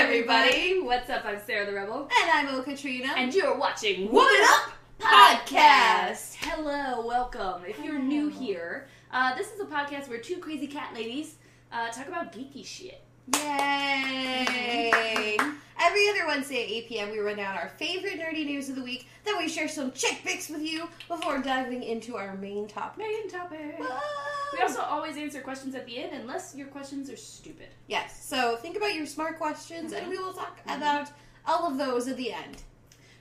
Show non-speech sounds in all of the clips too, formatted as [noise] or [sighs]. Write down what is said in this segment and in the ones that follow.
everybody. What's up? I'm Sarah the Rebel. And I'm O Katrina. And you're watching Woman Up Podcast. Hello, welcome. If you're new here, uh, this is a podcast where two crazy cat ladies uh, talk about geeky shit. Yay! Every other Wednesday at 8 p.m., we run down our favorite nerdy news of the week. Then we share some chick pics with you before diving into our main topic. Main topic. Whoa! We also always answer questions at the end, unless your questions are stupid. Yes, so think about your smart questions, and Mhm. we will talk Mhm. about all of those at the end.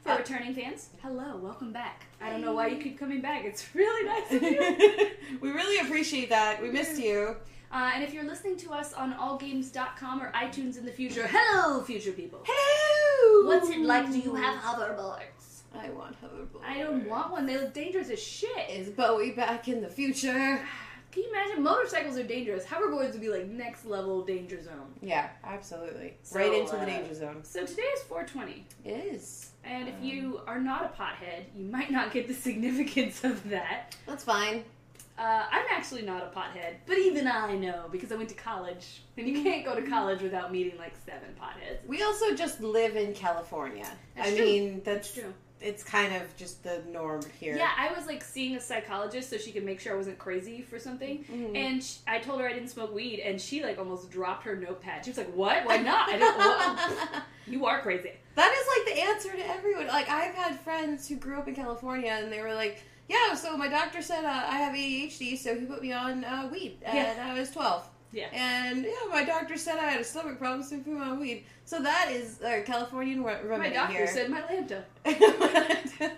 For Uh, returning fans, hello, welcome back. I don't know why you keep coming back. It's really nice of you. [laughs] we really appreciate that. We missed you. Uh, and if you're listening to us on allgames.com or iTunes in the future, hello, future people. Hello! What's it like? Do you have hoverboards? I want hoverboards. I don't want one. They look dangerous as shit. Is Bowie back in the future? [sighs] Can you imagine? Motorcycles are dangerous. Hoverboards would be like next level danger zone. Yeah, absolutely. So, right into uh, the danger zone. So today is 420. It is. And if Um, you are not a pothead, you might not get the significance of that. That's fine. Uh, I'm actually not a pothead, but even I know because I went to college. And you can't go to college without meeting like seven potheads. We also just live in California. That's I true. mean, that's It's true. it's kind of just the norm here. Yeah, I was like seeing a psychologist so she could make sure I wasn't crazy for something. Mhm. And sh I told her I didn't smoke weed, and she like almost dropped her notepad. She was like, "What? Why not? I didn't. What? [laughs] You are crazy." that is like the answer to everyone. Like I've had friends who grew up in California, and they were like, "Yeah, so my doctor said uh, I have ADHD, so he put me on uh, weed, and Yeah. I was 12." Yeah. And yeah, my doctor said I had a stomach problem, so he put me on weed. So that is a Californian re- My doctor here. said my lambda. [laughs]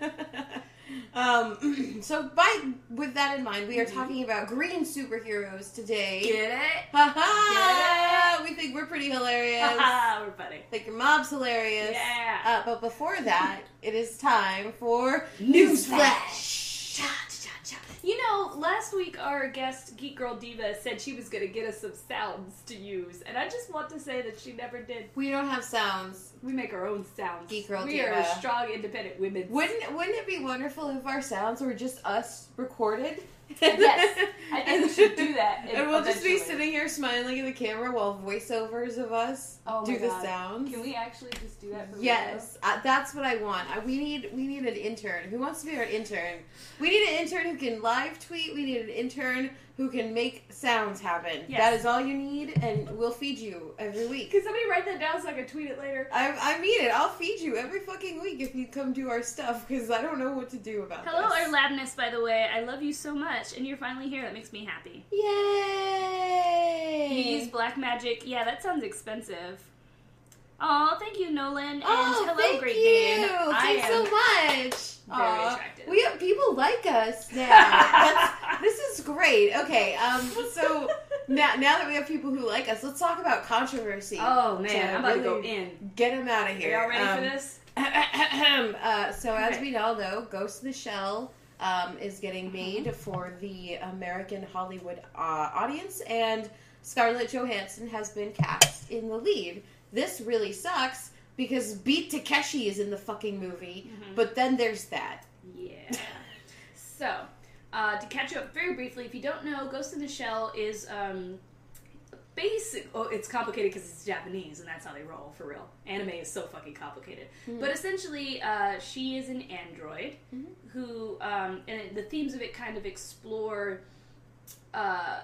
um, [clears throat] so by with that in mind, we are Mhm. talking about green superheroes today. Get it? Ha ha! We think we're pretty hilarious. Haha, we're funny. think your mom's hilarious. Yeah. Uh, but before that, it is time for Newsflash. You know, last week our guest Geek Girl Diva said she was going to get us some sounds to use, and I just want to say that she never did. We don't have sounds. We make our own sounds. Geek Girl we Diva. We are strong, independent women. Wouldn't Wouldn't it be wonderful if our sounds were just us recorded? Yes, [laughs] I think we should do that. And we'll just be sitting here smiling at the camera while voiceovers of us Oh do the God. sounds. Can we actually just do that? For Yes, uh, that's what I want. I, we need we need an intern. Who wants to be our intern? We need an intern who can live tweet. We need an intern who can make sounds happen. Yes. That is all you need, and we'll feed you every week. Can somebody write that down so I can tweet it later? I, I mean it. I'll feed you every fucking week if you come do our stuff because I don't know what to do about Hello, this. our labness, by the way. I love you so much, and you're finally here. That makes me happy. Yay! You use black magic. Yeah, that sounds expensive. Oh, thank you, Nolan. And oh, hello, thank Great you. Dane. I Thanks am so much. very Aw. attractive. We have people like us now. [laughs] That's, this is great. Okay, um, [laughs] so now now that we have people who like us, let's talk about controversy. oh man, I'm about to go in. Get them out of Are here. y'all ready Um, for this? [clears throat] uh, so as we all know, Ghost in the Shell um, is getting made for the American Hollywood uh, audience, and Scarlett Johansson has been cast in the lead. This really sucks because Beat Takeshi is in the fucking movie, Mhm. but then there's that. Yeah. [laughs] so, uh, to catch you up very briefly, if you don't know, Ghost in the Shell is um, basic. Oh, it's complicated because it's Japanese, and that's how they roll for real. Anime is so fucking complicated. But essentially, uh, she is an android Mhm. who, um, and the themes of it kind of explore. Uh,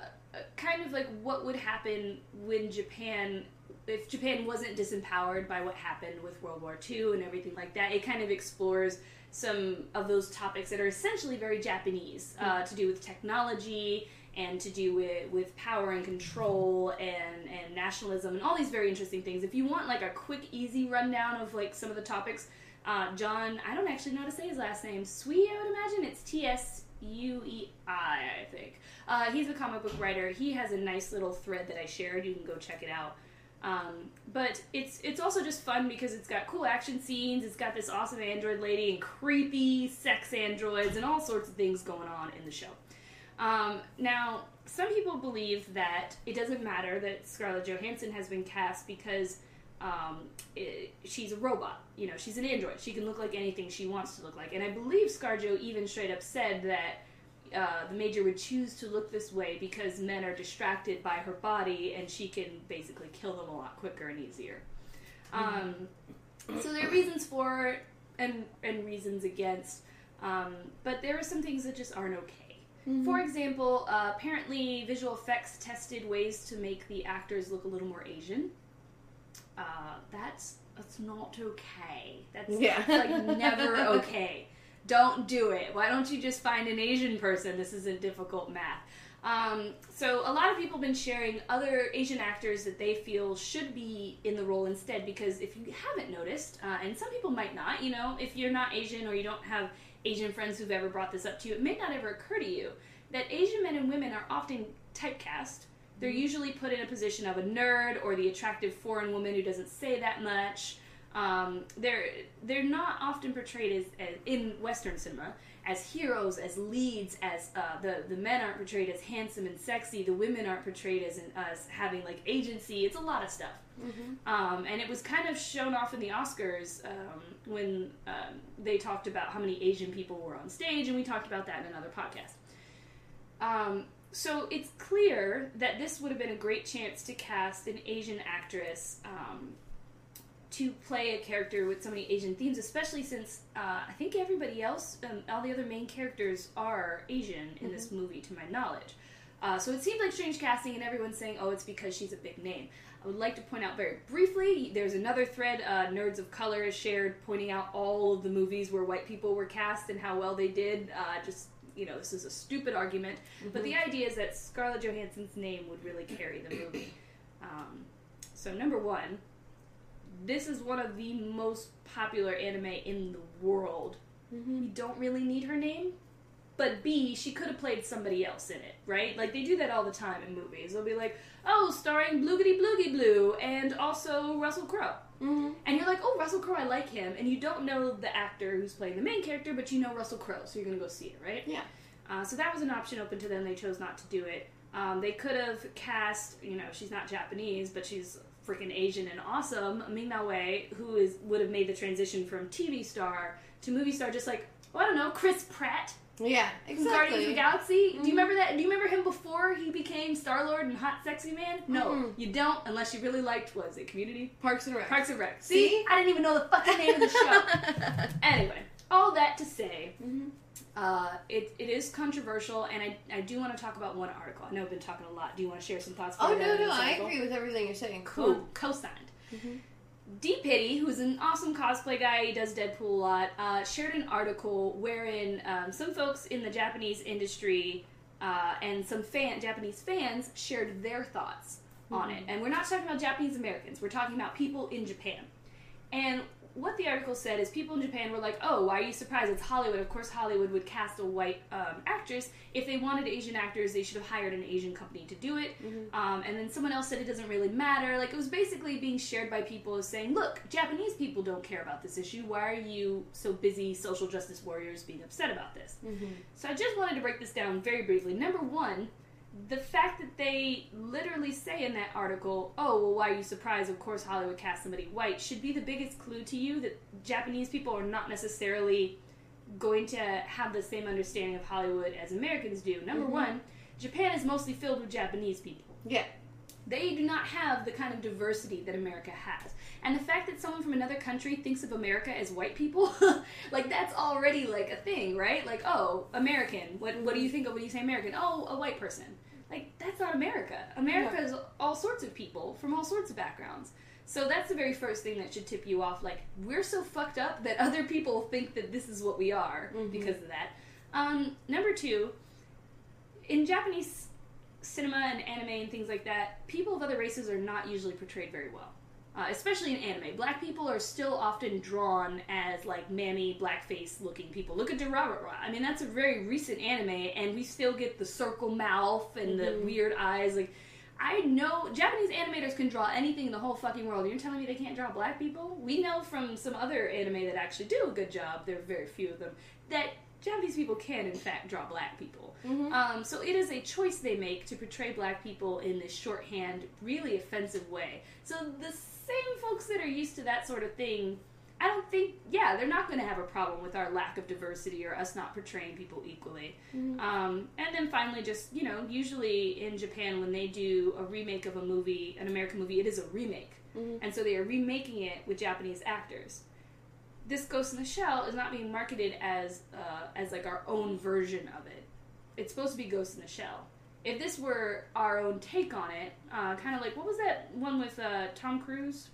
kind of like what would happen when Japan, if Japan wasn't disempowered by what happened with World War II and everything like that. It kind of explores some of those topics that are essentially very Japanese, uh, to do with technology and to do with, with power and control and, and nationalism and all these very interesting things. If you want like a quick, easy rundown of like some of the topics, uh, John, I don't actually know how to say his last name. Sui, I would imagine it's T S U E I, I think. Uh, he's a comic book writer. He has a nice little thread that I shared. You can go check it out. Um, but it's it's also just fun because it's got cool action scenes. It's got this awesome android lady and creepy sex androids and all sorts of things going on in the show. Um, now, some people believe that it doesn't matter that Scarlett Johansson has been cast because um, it, she's a robot. You know, she's an android. She can look like anything she wants to look like. And I believe ScarJo even straight up said that uh, the major would choose to look this way because men are distracted by her body and she can basically kill them a lot quicker and easier. Um, so there are reasons for and and reasons against, um, but there are some things that just aren't okay. For example, uh, apparently visual effects tested ways to make the actors look a little more Asian. Uh, that's that's not okay. That's Yeah. like never [laughs] okay. Don't do it. Why don't you just find an Asian person? This isn't difficult math. Um, so a lot of people have been sharing other Asian actors that they feel should be in the role instead because if you haven't noticed, uh, and some people might not, you know, if you're not Asian or you don't have Asian friends who've ever brought this up to you, it may not ever occur to you that Asian men and women are often typecast. They're usually put in a position of a nerd or the attractive foreign woman who doesn't say that much. Um, they're they're not often portrayed as, as in Western cinema as heroes, as leads, as uh, the the men aren't portrayed as handsome and sexy. The women aren't portrayed as as having like agency. It's a lot of stuff. Um, and it was kind of shown off in the Oscars um, when um, they talked about how many Asian people were on stage, and we talked about that in another podcast. Um, so it's clear that this would have been a great chance to cast an Asian actress um, to play a character with so many Asian themes, especially since uh, I think everybody else, um, all the other main characters are Asian in this movie, to my knowledge. Uh, so it seemed like strange casting, and everyone's saying, "Oh, it's because she's a big name." I would like to point out very briefly. There's another thread uh, Nerds of Color has shared, pointing out all of the movies where white people were cast and how well they did. Uh, just you know, this is a stupid argument, but the idea is that Scarlett Johansson's name would really carry the movie. [coughs] Um, so number one, this is one of the most popular anime in the world. We don't really need her name. But B, she could have played somebody else in it, right? Like they do that all the time in movies. They'll be like, "Oh, starring Bloogity Bloogie Blue and also Russell Crowe," Mhm. and you're like, "Oh, Russell Crowe, I like him," and you don't know the actor who's playing the main character, but you know Russell Crowe, so you're gonna go see it, right? Yeah. Uh, so that was an option open to them. They chose not to do it. Um, they could have cast, you know, she's not Japanese, but she's freaking Asian and awesome, Ming Na Wen, who is would have made the transition from TV star to movie star, just like well, I don't know, Chris Pratt Yeah, from Guardians of the. Galaxy. Do Mhm. you remember that? Do you remember him before he became Star Lord and Hot Sexy Man? No, Mhm. you don't, unless you really liked was it Community, Parks and Rec. Parks and Rec. See, See? I didn't even know the fucking name of the show. [laughs] anyway, all that to say, Mhm. Uh, it, it is controversial, and I, I do want to talk about one article. I know I've been talking a lot. Do you want to share some thoughts? Oh no, no, I agree with everything you're saying. Cool, co-signed. Mhm. D Pity, who's an awesome cosplay guy, he does Deadpool a lot, uh, shared an article wherein um, some folks in the Japanese industry uh, and some fan Japanese fans shared their thoughts on it. And we're not talking about Japanese Americans; we're talking about people in Japan. And what the article said is people in Japan were like, "Oh, why are you surprised? It's Hollywood. Of course, Hollywood would cast a white um, actress. If they wanted Asian actors, they should have hired an Asian company to do it." Um, and then someone else said it doesn't really matter. Like it was basically being shared by people as saying, "Look, Japanese people don't care about this issue. Why are you so busy, social justice warriors, being upset about this?" Mhm. So I just wanted to break this down very briefly. Number one, the fact that they literally say in that article, oh, well, why are you surprised? Of course, Hollywood cast somebody white, should be the biggest clue to you that Japanese people are not necessarily going to have the same understanding of Hollywood as Americans do. Number Mhm. one, Japan is mostly filled with Japanese people. Yeah. They do not have the kind of diversity that America has. And the fact that someone from another country thinks of America as white people, [laughs] like that's already like a thing, right? Like, oh, American. What what do you think of when you say American? Oh, a white person. That's not America. America is all sorts of people from all sorts of backgrounds. So that's the very first thing that should tip you off. Like we're so fucked up that [laughs] other people think that this is what we are Mhm. because of that. Um, number two, in Japanese cinema and anime and things like that, people of other races are not usually portrayed very well. Uh, especially in anime, black people are still often drawn as like mammy, blackface looking people. Look at Durarara. I mean, that's a very recent anime, and we still get the circle mouth and the Mhm. weird eyes. Like, I know Japanese animators can draw anything in the whole fucking world. You're telling me they can't draw black people? We know from some other anime that actually do a good job. There are very few of them that Japanese people can, in fact, draw black people. Mhm. Um, so it is a choice they make to portray black people in this shorthand, really offensive way. So the same folks that are used to that sort of thing, I don't think, yeah, they're not going to have a problem with our lack of diversity or us not portraying people equally. Mhm. Um, and then finally, just, you know, usually in Japan, when they do a remake of a movie, an American movie, it is a remake. Mhm. and so they are remaking it with Japanese actors. This Ghost in the Shell is not being marketed as uh, as like our own version of it. It's supposed to be Ghost in the Shell. If this were our own take on it, uh, kind of like what was that one with uh, Tom Cruise?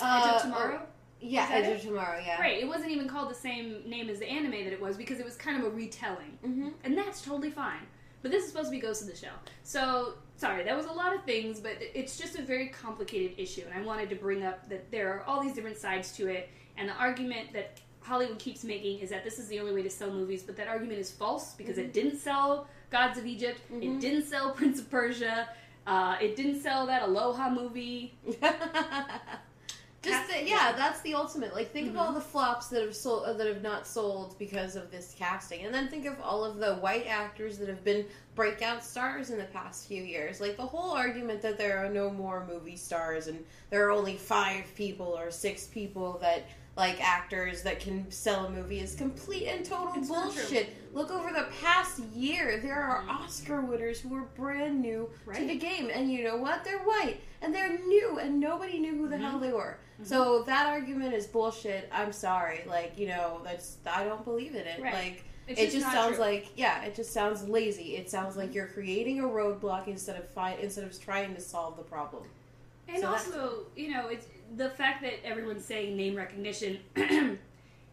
Edge Uh, of Tomorrow. Yeah, Edge it? of Tomorrow. Yeah. Right. It wasn't even called the same name as the anime that it was because it was kind of a retelling. Mm-hmm. and that's totally fine. But this is supposed to be Ghost in the Shell. So, sorry, that was a lot of things, but it's just a very complicated issue, and I wanted to bring up that there are all these different sides to it, and the argument that Hollywood keeps making is that this is the only way to sell movies, but that argument is false because it didn't sell Gods of Egypt, it Mhm. didn't sell Prince of Persia, uh, it didn't sell that Aloha movie. [laughs] Just the, yeah, that's the ultimate. Like, think Mhm. of all the flops that have sold uh, that have not sold because of this casting, and then think of all of the white actors that have been breakout stars in the past few years. Like the whole argument that there are no more movie stars and there are only five people or six people that like actors that can sell a movie is complete and total It's bullshit. Look over the past year, there are Mhm. Oscar winners who are brand new to the game, and you know what? They're white and they're new, and nobody knew who the Mhm. hell they were. Mhm. So that argument is bullshit. I'm sorry. Like you know, that's I don't believe in it. Right. Like It's it just not sounds true. like yeah, it just sounds lazy. It sounds like you're creating a roadblock instead of fi- instead of trying to solve the problem. And So also, you know, it's the fact that everyone's saying name recognition, [clears throat]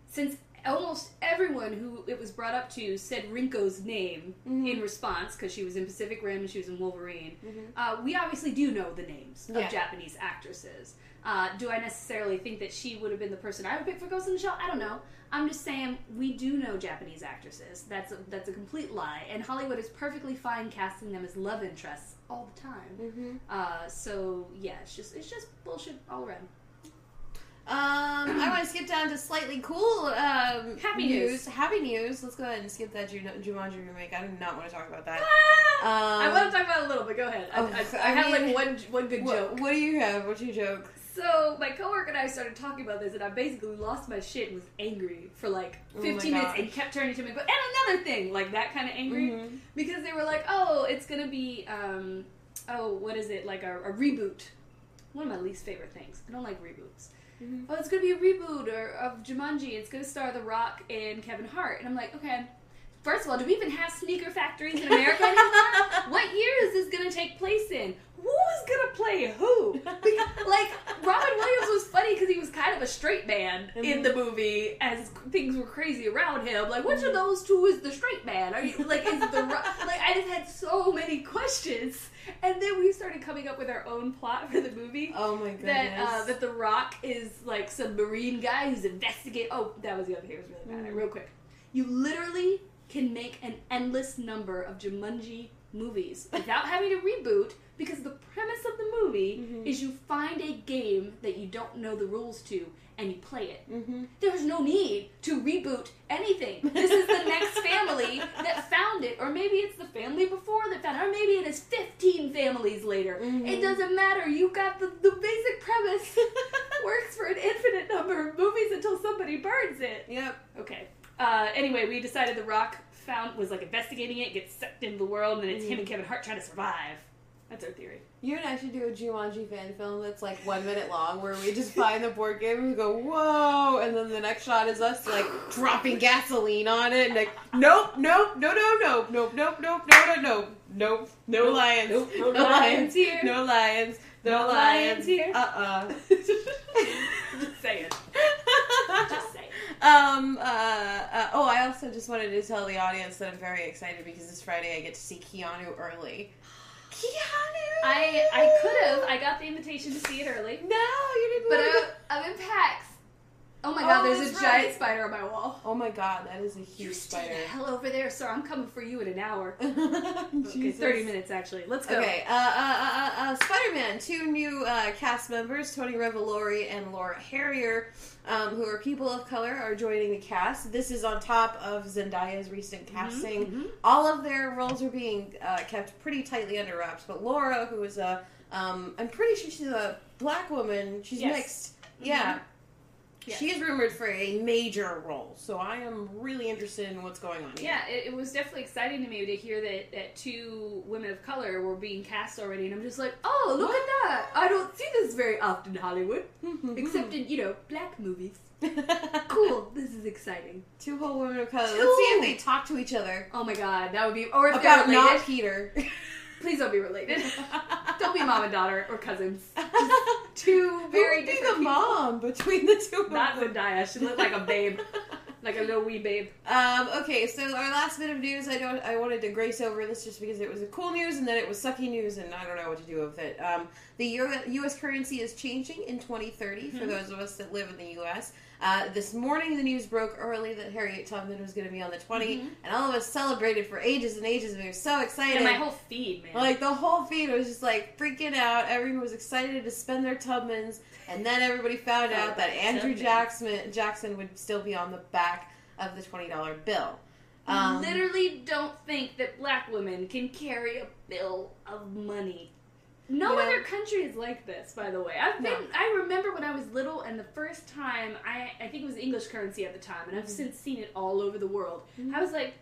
since almost everyone who it was brought up to said Rinko's name Mhm. in response because she was in Pacific Rim and she was in Wolverine. Mhm. Uh, we obviously do know the names of Japanese actresses. Uh, do I necessarily think that she would have been the person I would pick for Ghost in the Shell? I don't know. I'm just saying we do know Japanese actresses. That's a, that's a complete lie, and Hollywood is perfectly fine casting them as love interests all the time. Mhm. Uh, so yeah, it's just it's just bullshit all around. Um, I want to skip down to slightly cool um, Happy news. Happy news. Let's go ahead and skip that Ju- Jumanji remake. I do not want to talk about that. I Um, want to talk about it a little, but go ahead. I, oh, I, I I have mean, like one one good what, joke. what do you have? What's your joke? So my coworker and I started talking about this, and I basically lost my shit and was angry for like Oh 15 minutes, and kept turning to me, and go, and another thing, like that kind of angry, Mhm. because they were like, oh, it's gonna be, um, oh, what is it, like a, a reboot. One of my least favorite things. I don't like reboots. Mhm. Oh, it's gonna be a reboot or, of Jumanji. It's gonna star The Rock and Kevin Hart, and I'm like, okay. First of all, do we even have sneaker factories in America anymore? [laughs] what year is this gonna take place in? Who's gonna play who? [laughs] Like Robin Williams was funny because he was kind of a straight man in the movie as things were crazy around him. Like, which of those two is the straight man? Are you like is the [laughs] like? I just had so many questions, and then we started coming up with our own plot for the movie. Oh my goodness. That uh, that the Rock is like some marine guy who's investigating. Oh, that was the other thing. It was really bad. Mm. Real quick, you literally can make an endless number of Jumanji movies [laughs] without having to reboot because the premise of the movie Mhm. is you find a game that you don't know the rules to and you play it. hmm There's no need to reboot anything. This is the next [laughs] family that found it, or maybe it's the family before that found it, or maybe it is 15 families later. Mhm. It doesn't matter. You got the, the basic premise. [laughs] Works for an infinite number of movies until somebody burns it. Yep. Okay. Uh, anyway, we decided The Rock found was like investigating it, gets sucked into the world, and then it's him and Kevin Hart trying to survive. That's our theory. You and I should do a Jumanji fan film that's like one minute long, where we just find the board game and we go, "Whoa!" and then the next shot is us like dropping gasoline on it, and like, "Nope, nope, no, no, no, nope, nope, nope, no, no, no, nope, no Nope, lions, nope, no lions here. no lions, no, No lions lions here. Uh uh [laughs] [laughs] Just saying. Just [laughs] saying. Um. Uh, uh. Oh, I also just wanted to tell the audience that I'm very excited because this Friday I get to see Keanu early. Keanu. I I could have. I got the invitation to see it early, No, you didn't. but wanna I, go- I'm in PAX. Oh my Oh, god, there's a that's giant spider on my wall. Oh my god, that is a You huge stay spider. the hell over there, sir. I'm coming for you in an hour. [laughs] Okay, 30 minutes actually. Let's go. Okay, uh, uh, uh, uh, Spider-Man. Two new uh, cast members, Tony Revolori and Laura Harrier, um, who are people of color, are joining the cast. This is on top of Zendaya's recent casting. mhm. All of their roles are being uh, kept pretty tightly under wraps. But Laura, who is a, um, I'm pretty sure she's a black woman. She's Yes. mixed. Yeah. She's Yes. She is rumored for a major role, so I am really interested in what's going on. Here. Yeah, it, it was definitely exciting to me to hear that, that two women of color were being cast already, and I'm just like, oh, look at that! I don't see this very often in Hollywood, [laughs] except in, you know, black movies. [laughs] Cool, this is exciting. Two whole women of color. Two. Let's see if they talk to each other Oh my god, that would be. Or if about not. Peter. [laughs] Please don't be related. [laughs] don't be mom and daughter or cousins. [laughs] Two very Who would be different the people. mom between the two of Not them? Zendaya. She looked like a babe. [laughs] Like a little wee babe. Um, okay, so our last bit of news, I don't, I wanted to grace over this just because it was a cool news, and then it was sucky news, and I don't know what to do with it. Um, the Euro- U.S. currency is changing in 2030 for Mhm. those of us that live in the U.S. Uh, this morning, the news broke early that Harriet Tubman was going to be on the 20, Mhm. and all of us celebrated for ages and ages, and we were so excited. And my whole feed, man. Like the whole feed was just like freaking out. Everyone was excited to spend their Tubmans, and then everybody found out that Andrew Jackson Jackson would still be on the back of the twenty dollar bill. Um, literally don't think that black women can carry a bill of money. No Yeah. other country is like this, by the way. I've been. No. I remember when I was little, and the first time I, I think it was English currency at the time, and I've Mhm. since seen it all over the world. Mhm. I was like,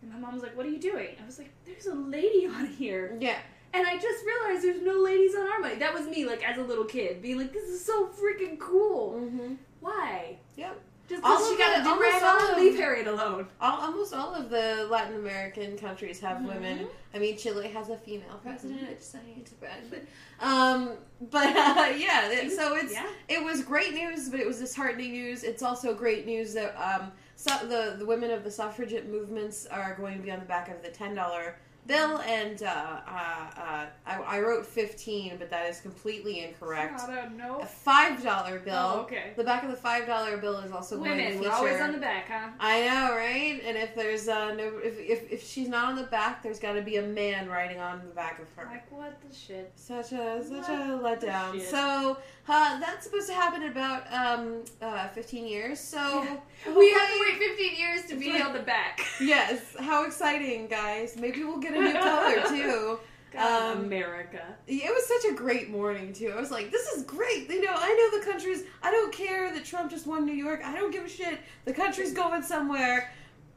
and my mom was like, "What are you doing?" I was like, "There's a lady [laughs] on here," Yeah, and I just realized there's no ladies on our money. That was me, like as a little kid, being like, "This is so freaking cool." mm-hmm. Why? Yep. Just All she got to do almost all on, of- leave Harriet alone. All, almost all of the Latin American countries have Mhm. women. I mean, Chile has a female president. I just saying it's bad, but um, but [laughs] uh, yeah. it- So it's yeah. it was great news, but it was disheartening news. It's also great news that um, so the the women of the suffragette movements are going to be on the back of the ten dollar bill, and uh, uh, uh, I, I wrote fifteen, but that is completely incorrect. A five dollar bill. Oh, okay. The back of the five dollar bill is also going to Women, feature. we're always on the back, huh? I know, right? And if there's uh, no, if, if if she's not on the back, there's got to be a man riding on the back of her. Like what the shit? Such a such What a letdown. So uh, that's supposed to happen in about um, uh, 15 years. So [laughs] We have to wait 15 years to be [laughs] on the back. yes, how exciting, guys! Maybe we'll get a new color too. [laughs] God, Um, America. It was such a great morning too. I was like, "This is great." You know, I know the country's. I don't care that Trump just won New York. I don't give a shit. The country's going somewhere.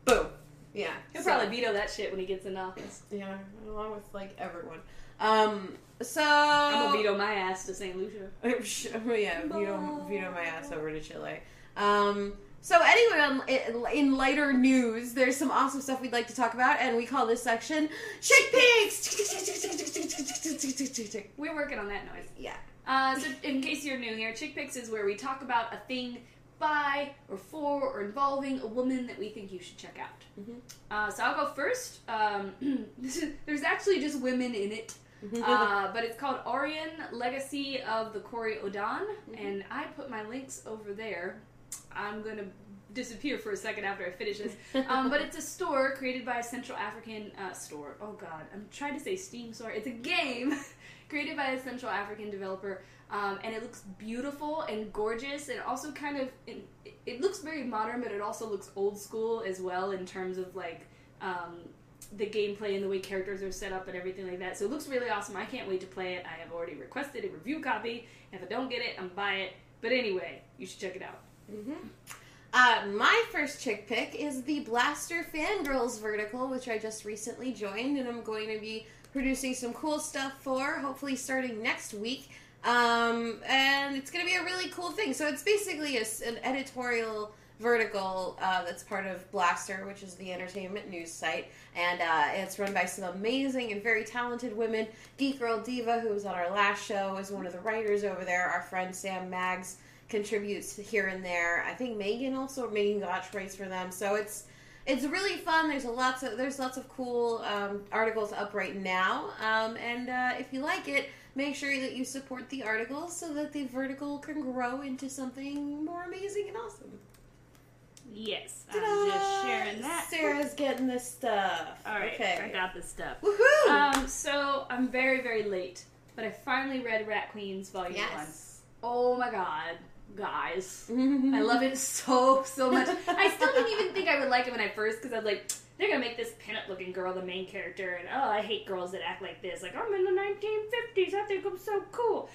Boom. Yeah. He'll So- probably veto that shit when he gets in office. Yeah, along with like everyone. Um. So I'm gonna veto my ass to St. Lucia. [laughs] yeah, veto, veto my ass over to Chile. Um. So anyway, in lighter news, there's some awesome stuff we'd like to talk about, and we call this section "Chick Pigs." We're working on that noise. Yeah. Uh, so, in case you're new here, Chick Picks is where we talk about a thing by or for or involving a woman that we think you should check out. Mhm. Uh, so I'll go first. Um, is, [clears throat] there's actually just women in it. uh, but it's called Aurion Legacy of the Kori-Odan, and I put my links over there. I'm gonna disappear for a second after I finish this. Um, but it's a store created by a Central African uh, store. Oh God, I'm trying to say Steam store. It's a game [laughs] created by a Central African developer, um, and it looks beautiful and gorgeous, and also kind of it, it looks very modern, but it also looks old school as well in terms of like. Um, the gameplay and the way characters are set up and everything like that. So it looks really awesome. I can't wait to play it. I have already requested a review copy. If I don't get it, I'm buy it. But anyway, you should check it out. Mhm. Uh, my first chick pick is the Blastr Fangirls vertical, which I just recently joined, and I'm going to be producing some cool stuff for, hopefully starting next week. Um, and it's going to be a really cool thing. So it's basically a an editorial vertical uh, that's part of Blastr, which is the entertainment news site, and uh, it's run by some amazing and very talented women. Geek Girl Diva, who was on our last show, is one of the writers over there. Our friend Sam Maggs contributes here and there. I think Megan also Megan Gotch writes for them, so it's it's really fun. There's a lots of there's lots of cool um, articles up right now, um, and uh, if you like it, make sure that you support the articles so that the vertical can grow into something more amazing and awesome. Yes, Ta-da! I'm just sharing that. Sarah's getting this stuff. All right, okay. I got this stuff. Woohoo! Um, so I'm very, very late, but I finally read Rat Queens Volume One. yes. Oh my god, guys! [laughs] I love it so, so much. I still didn't even think I would like it when I first, because I was like, they're gonna make this pinup looking girl the main character, and oh, I hate girls that act like this. Like, I'm in the 1950s, I think I'm so cool.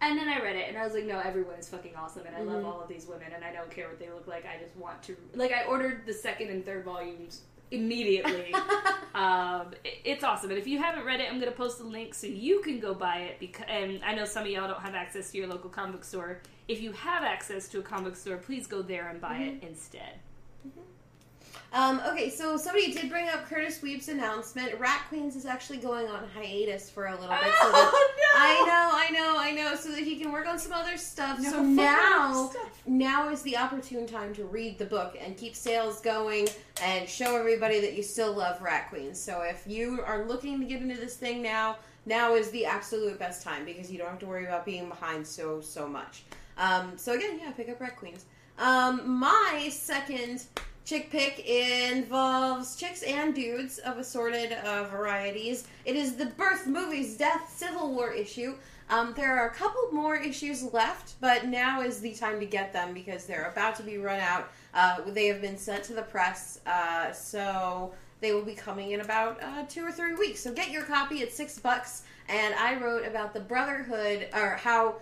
And then I read it and I was like, no, everyone is fucking awesome and I love Mhm. all of these women and I don't care what they look like. I just want to like I ordered the second and third volumes immediately. [laughs] um, it- it's awesome. And if you haven't read it, I'm going to post a link so you can go buy it. Because and I know some of y'all don't have access to your local comic book store. If you have access to a comic book store, please go there and buy it instead. Um, okay, so somebody did bring up Kurtis Wiebe's announcement. Rat Queens is actually going on hiatus for a little bit. So that, [laughs] I know, I know, I know, so that he can work on some other stuff. No so now, stuff. now is the opportune time to read the book and keep sales going and show everybody that you still love Rat Queens. So if you are looking to get into this thing now, now is the absolute best time because you don't have to worry about being behind so so much. Um, so again, yeah, pick up Rat Queens. Um, my second chick pick involves chicks and dudes of assorted uh, varieties. It is the Birth Movies Death Civil War issue. Um, there are a couple more issues left, but now is the time to get them because they're about to be run out. Uh, they have been sent to the press, uh, so they will be coming in about uh, two or three weeks. So get your copy at six bucks. And I wrote about the brotherhood, or how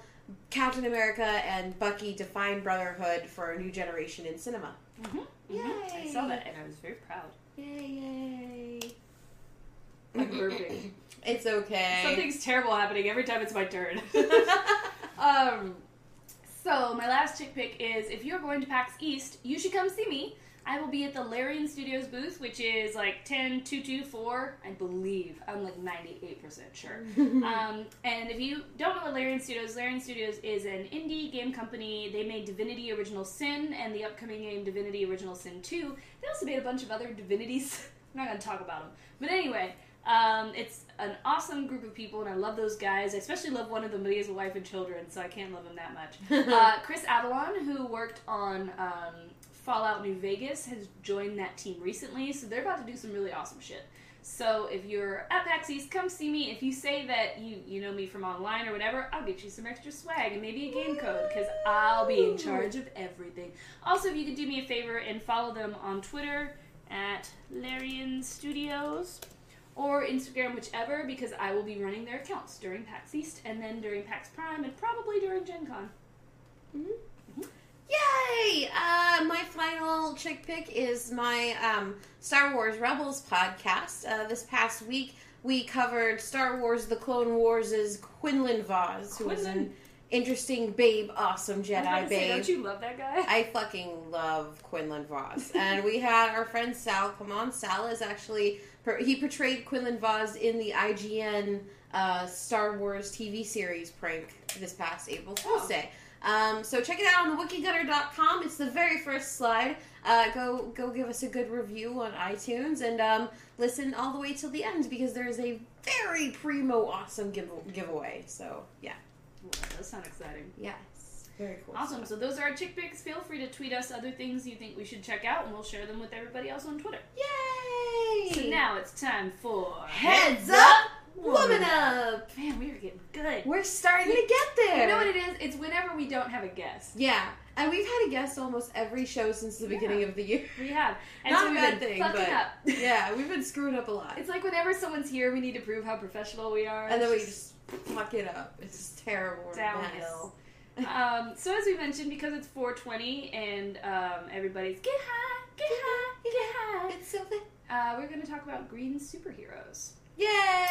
Captain America and Bucky define brotherhood for a new generation in cinema. Mm-hmm. I saw that and I was very proud. Yay, yay. I'm burping. [clears throat] It's okay. Something's terrible happening every time it's my turn. [laughs] [laughs] um, so my last chick pick is if you're going to PAX East, you should come see me. I will be at the Larian Studios booth, which is like 10224, I believe. I'm like 98% sure. [laughs] um, and if you don't know what Larian Studios, Larian Studios is an indie game company. They made Divinity Original Sin and the upcoming game Divinity Original Sin 2. They also made a bunch of other divinities. [laughs] I'm not going to talk about them. But anyway, um, it's an awesome group of people, and I love those guys. I especially love one of them, but he has a wife and children, so I can't love him that much. [laughs] uh, Chris Avellone, who worked on um, Fallout New Vegas, has joined that team recently, so they're about to do some really awesome shit. So if you're at PAX East, come see me. If you say that you you know me from online or whatever, I'll get you some extra swag and maybe a game code because I'll be in charge of everything. Also, if you could do me a favor and follow them on Twitter at Larian Studios or Instagram, whichever, because I will be running their accounts during PAX East and then during PAX Prime and probably during Gen Con. Mm-hmm. Yay! Uh, my final chick pick is my um, Star Wars Rebels podcast. Uh, this past week, we covered Star Wars: The Clone Wars' Quinlan Vos, who is an interesting babe, awesome Jedi about say, babe. don't you love that guy? I fucking love Quinlan Vos. [laughs] And we had our friend Sal come on. Sal is actually, he portrayed Quinlan Vos in the IGN uh, Star Wars TV series prank this past April Fool's Oh. Day. Um, so check it out on the wookieegunner.com. It's the very first slide. Uh, go go give us a good review on iTunes and um, listen all the way till the end because there is a very primo awesome give- giveaway. So yeah, Ooh, that does sound exciting. yes, very cool. Awesome. stuff. So those are our chick picks. Feel free to tweet us other things you think we should check out, and we'll share them with everybody else on Twitter. Yay! So now it's time for Heads up, woman up. Man, we are getting good. We're starting we, to get there. You know what it is? It's whenever we don't have a guest. Yeah, and we've had a guest almost every show since the Yeah. beginning of the year. [laughs] We have. And Not so a bad thing, but up. [laughs] yeah, we've been screwing up a lot, It's like whenever someone's here, we need to prove how professional we are. and then we just fuck it up. It's just terrible. Downhill. um, so as we mentioned, because it's 420 and um, everybody's get high, get high, get high, It's so fun. uh, we're going to talk about green superheroes Yay!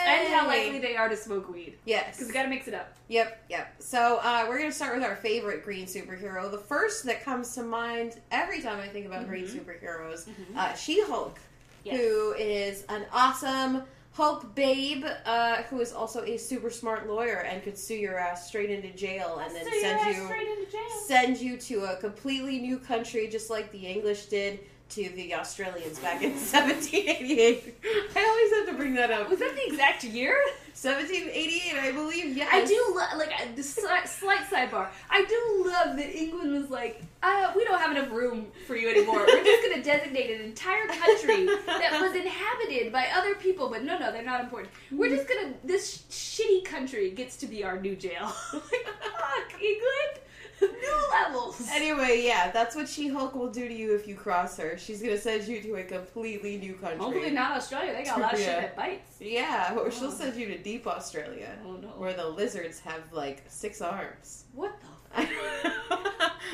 and how likely they are to smoke weed. Yes. Because we got to mix it up. Yep, yep. So uh, we're gonna start with our favorite green superhero. The first that comes to mind every time I think about green Mhm. superheroes, Mhm. uh, She-Hulk, Yes. who is an awesome Hulk babe, uh, who is also a super smart lawyer and could sue your ass straight into jail and then Send you straight into jail. send you to a completely new country, just like the English did to the Australians back in [laughs] 1788. I always have to bring that up. Was that the exact year? 1788, I believe. Yes. I do lo- like I- the slight, slight sidebar. I do love that England was like, uh, we don't have enough room for you anymore. We're just going to designate an entire country that was inhabited by other people, but no, no, they're not important. We're just gonna. This shitty country gets to be our new jail. [laughs] like, fuck, England, [laughs] new levels. Anyway, yeah, that's what She Hulk will do to you if you cross her. She's gonna send you to a completely new country. Hopefully not Australia. They got a lot of shit Yeah. that bites. Yeah, or she'll Oh. send you to deep Australia, Oh no. where the lizards have like six arms. What the? [laughs]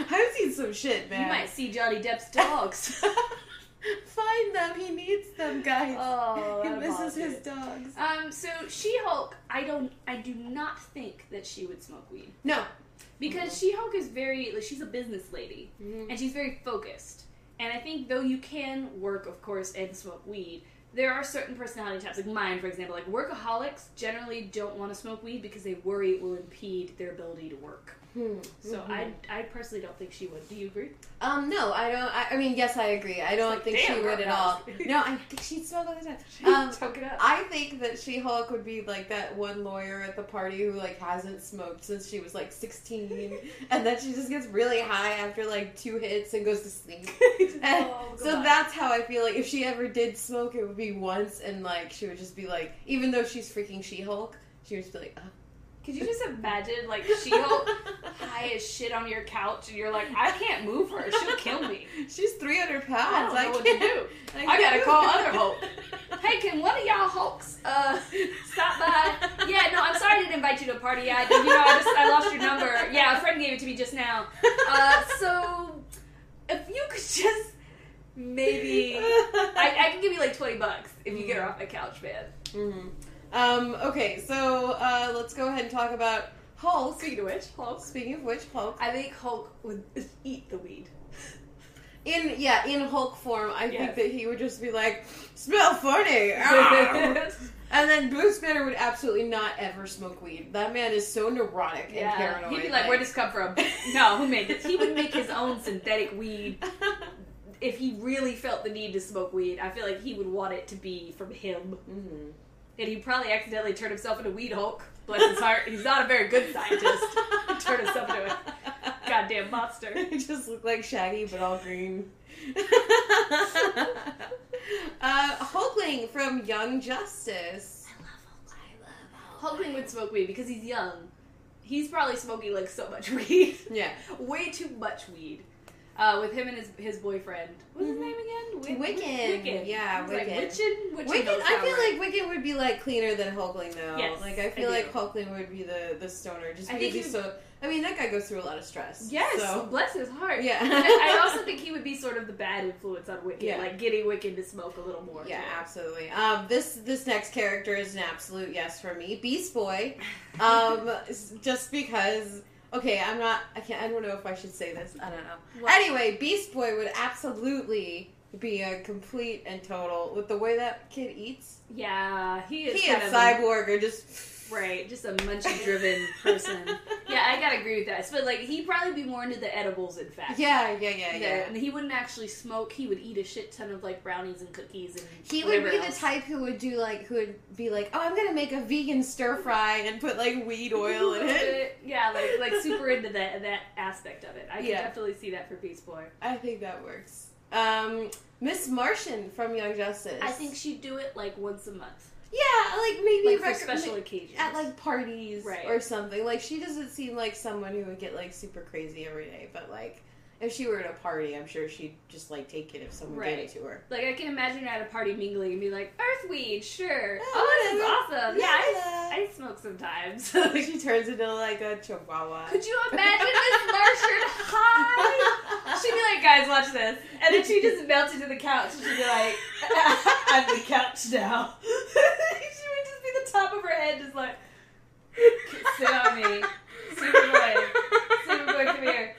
I've seen some shit, man. You might see Johnny Depp's dogs. [laughs] Find them. He needs them, guys. oh, misses his dogs. Um, so She-Hulk, I don't, I do not think that she would smoke weed No. Because Mhm. She-Hulk is very, like, she's a business lady Mm-hmm. and she's very focused. And I think though you can work, of course, and smoke weed, there are certain personality types, like mine, for example. Like workaholics generally don't want to smoke weed because they worry it will impede their ability to work. Hmm. So Mhm. I, I personally don't think she would. Do you agree? Um, no, I don't. I, I mean, yes, I agree. I don't like, think she would at all. No, I think she'd smoke all the time. [laughs] Um, Choke it up. I think that She Hulk would be like that one lawyer at the party who like hasn't smoked since she was like sixteen, [laughs] and then she just gets really high after like two hits and goes to sleep. [laughs] Oh, so goodbye. that's how I feel like if she ever did smoke, it would be once, and like she would just be like, even though she's freaking She Hulk, she would just be like, oh. Could you just imagine, like, She-Hulk high as shit on your couch, and you're like, I can't move her. She'll kill me. She's three hundred I pounds. don't know what to do. [laughs] I, I gotta call other. Hulk. Hey, can one of y'all Hulks uh, stop by? Yeah, no, I'm sorry I didn't invite you to a party. I, you know, I just I lost your number. Yeah, a friend gave it to me just now. Uh, so if you could just maybe, I, I can give you like twenty bucks if you get her off my couch, man. hmm Um, okay, so uh, let's go ahead and talk about Hulk. Speaking of which, Hulk. Speaking of which, Hulk. I think Hulk would [laughs] eat the weed. In yeah, in Hulk form, I Yes. think that he would just be like, "Smell funny," ah." [laughs] and then Bruce Banner would absolutely not ever smoke weed. That man is so neurotic and paranoid. he'd be like, "Where'd this come from?" [laughs] No, who made this? He would make his own synthetic weed if he really felt the need to smoke weed. I feel like he would want it to be from him, Mhm. And he'd probably accidentally turned himself into Weed Hulk. Bless his heart, he's not a very good scientist. Turned himself into a goddamn monster. [laughs] He just looked like Shaggy, but all green. [laughs] uh, Hulkling from Young Justice. I love Hulkling. I love Hulkling. Hulkling would smoke weed because he's young. He's probably smoking like so much [laughs] weed, Yeah. way too much weed. Uh, with him and his his boyfriend. What's his Mhm. name again? Wi- Wiccan. Wiccan. Yeah, was Like. Wiccan Wiccan, I feel like Wiccan would be like cleaner than Hulkling though. Yes, like I I feel do. like Hulkling would be the the stoner just I because think he's so. I mean, that guy goes through a lot of stress. Yes, So, bless his heart. Yeah. I, I [laughs] also think he would be sort of the bad influence on Wiccan, Yeah. like getting Wiccan to smoke a little more. yeah, absolutely. Um, this this next character is an absolute yes for me, Beast Boy. Um, [laughs] just because. Okay, I'm not. I can't. I don't know if I should say this. I don't know. What? Anyway, Beast Boy would absolutely be a complete and total with the way that kid eats. Yeah, he is He and a- Cyborg are just right, just a munchie driven person. Yeah, I gotta agree with that. But like, he'd probably be more into the edibles. In fact, Yeah, yeah, yeah, The- yeah. And he wouldn't actually smoke. He would eat a shit ton of like brownies and cookies and He would whatever be the type who would do like who would be like, "Oh, I'm gonna make a vegan stir fry and put like weed [laughs] oil in it." Yeah, like like super into that that aspect of it. I can Yeah. definitely see that for Beast Boy. I think that works. Um, Miss Martian from Young Justice. I think she'd do it like once a month, yeah, like maybe like for special occasions. at like parties Right. or something. Like she doesn't seem like someone who would get like super crazy every day, but like if she were at a party, I'm sure she'd just like take it if someone gave it to her. Like I can imagine her at a party mingling and be like, "Earthweed, sure. Oh, Oh, this is awesome. Yeah, I. I smoke sometimes." [laughs] she turns into like a chihuahua. Could you imagine this Martian high? She'd be like, "Guys, watch this," and then she'd just melt into the couch. and She'd be like, [laughs] "I'm the couch now." [laughs] she would just be the top of her head, just like, "Sit on me, Superboy. Superboy, come here.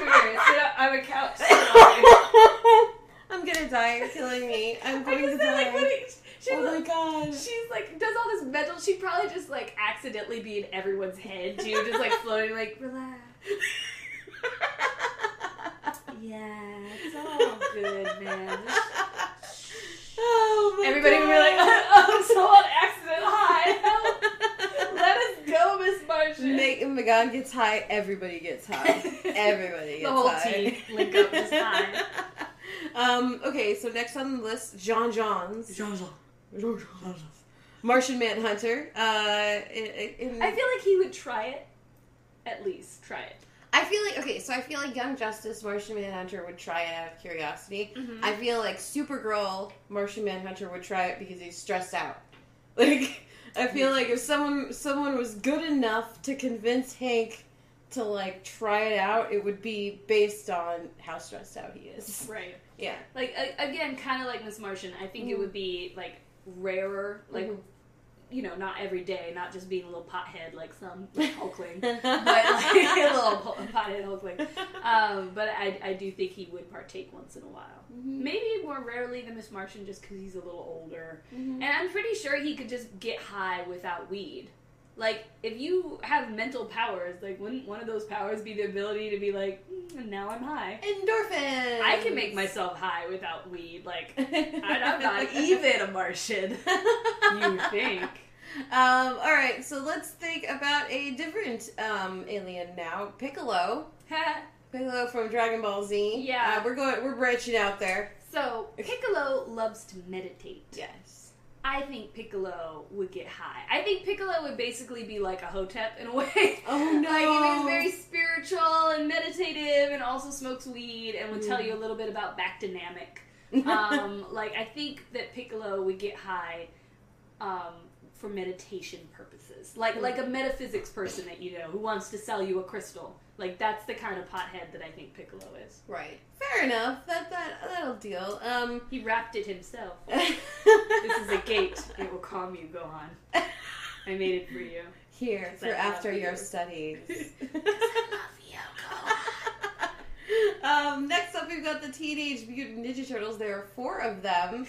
Come here. Sit on. I'm a couch. Sit on me." I'm gonna die. You're killing me. I'm going to just feel die. like putting. She's oh my like, god. She's like does all this mental. She'd probably just like accidentally be in everyone's head too, just like floating, like relax. Yeah, it's all good, man. oh my Everybody would be like, God. [laughs] "Oh, so on accident. Hi, help. Let us go, Miss Martian." Make oh my gets high. Everybody gets high. [laughs] Everybody gets The whole high. team link up just high. [laughs] Um. Okay. So next on the list, J'onn J'onzz. Martian Manhunter. Uh. In, in, I feel like he would try it. At least try it. I feel like okay, so I feel like Young Justice, Martian Manhunter would try it out of curiosity. Mhm. I feel like Supergirl, Martian Manhunter would try it because he's stressed out. [laughs] Like I feel like if someone someone was good enough to convince Hank to like try it out, it would be based on how stressed out he is. Right. Yeah. Like a- again, kind of like Miss Martian. I think it Mhm. would be like rarer, like Mhm. You know, not every day, not just being a little pothead like some like [laughs] Hulkling, but like [laughs] a little po- pothead Hulkling. Um, but I, I do think he would partake once in a while. Mhm. Maybe more rarely than Miss Martian, just because he's a little older. Mhm. And I'm pretty sure he could just get high without weed. Like, if you have mental powers, like, wouldn't one of those powers be the ability to be like, "Mm, now I'm high? Endorphins. I can make myself high without weed. Like, [laughs] I'm not [laughs] even a Martian. You think? [laughs] Um, all right, so let's think about a different um, alien now. Piccolo. Piccolo from Dragon Ball Z. Yeah. Uh, we're going. We're branching out there. so, Piccolo loves to meditate. Yes. I think Piccolo would get high. I think Piccolo would basically be like a Hotep in a way. [laughs] Oh [laughs] no. Like he's very spiritual and meditative and also smokes weed and would tell Mm. you a little bit about back dynamic. [laughs] Um, like I think that Piccolo would get high um, for meditation purposes. Like like a metaphysics person that you know who wants to sell you a crystal. Like that's the kind of pothead that I think Piccolo is. right. Fair enough. That that that'll deal. Um. He wrapped it himself. [laughs] this is a gate. It will calm you. Go on. I made it for you. Here for I love after you. your studies. [laughs] [laughs] Um, next up, we've got the Teenage Mutant Ninja Turtles. There are four of them.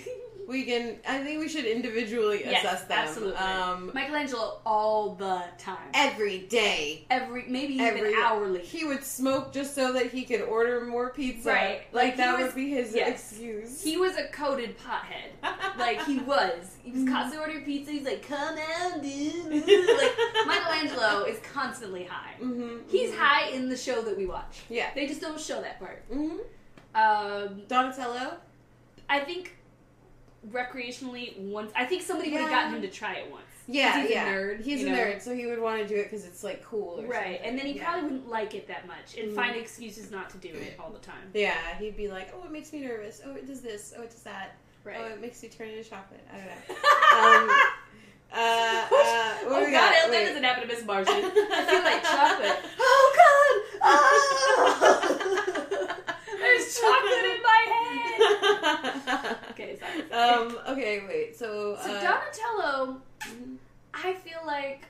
We can. I think we should individually Yes, assess them. absolutely. Um, Michelangelo all the time. every day. Every maybe even Every- hourly. He would smoke just so that he could order more pizza. Right. Like, Like, that was- would be his yes. excuse. He was a coded pothead. Like he [laughs] was. He was constantly ordering pizza. He's like, "Come out, dude." [laughs] like Michelangelo is constantly high. hmm He's high in the show that we watch. Yeah. They just don't show that part. Mm-hmm. Um, Donatello. I think recreationally once. I think somebody would have gotten him to try it once. Yeah, he's yeah. a nerd. He's a know? nerd, so he would want to do it because it's like cool. Or Right, something. and then he Yeah. probably wouldn't like it that much and Mhm. find excuses not to do it all the time. Yeah, he'd be like, "Oh, it makes me nervous. Oh, it does this. Oh, it does that. Oh, it makes me turn into chocolate." I don't know. [laughs] Um, uh, uh, [laughs] oh god, got? that Wait. doesn't happen to Miss Martian. I feel like chocolate. [laughs] Oh God! There's chocolate in my head. Okay, sorry. sorry. um. Okay. Wait. So. so uh, Donatello. I feel like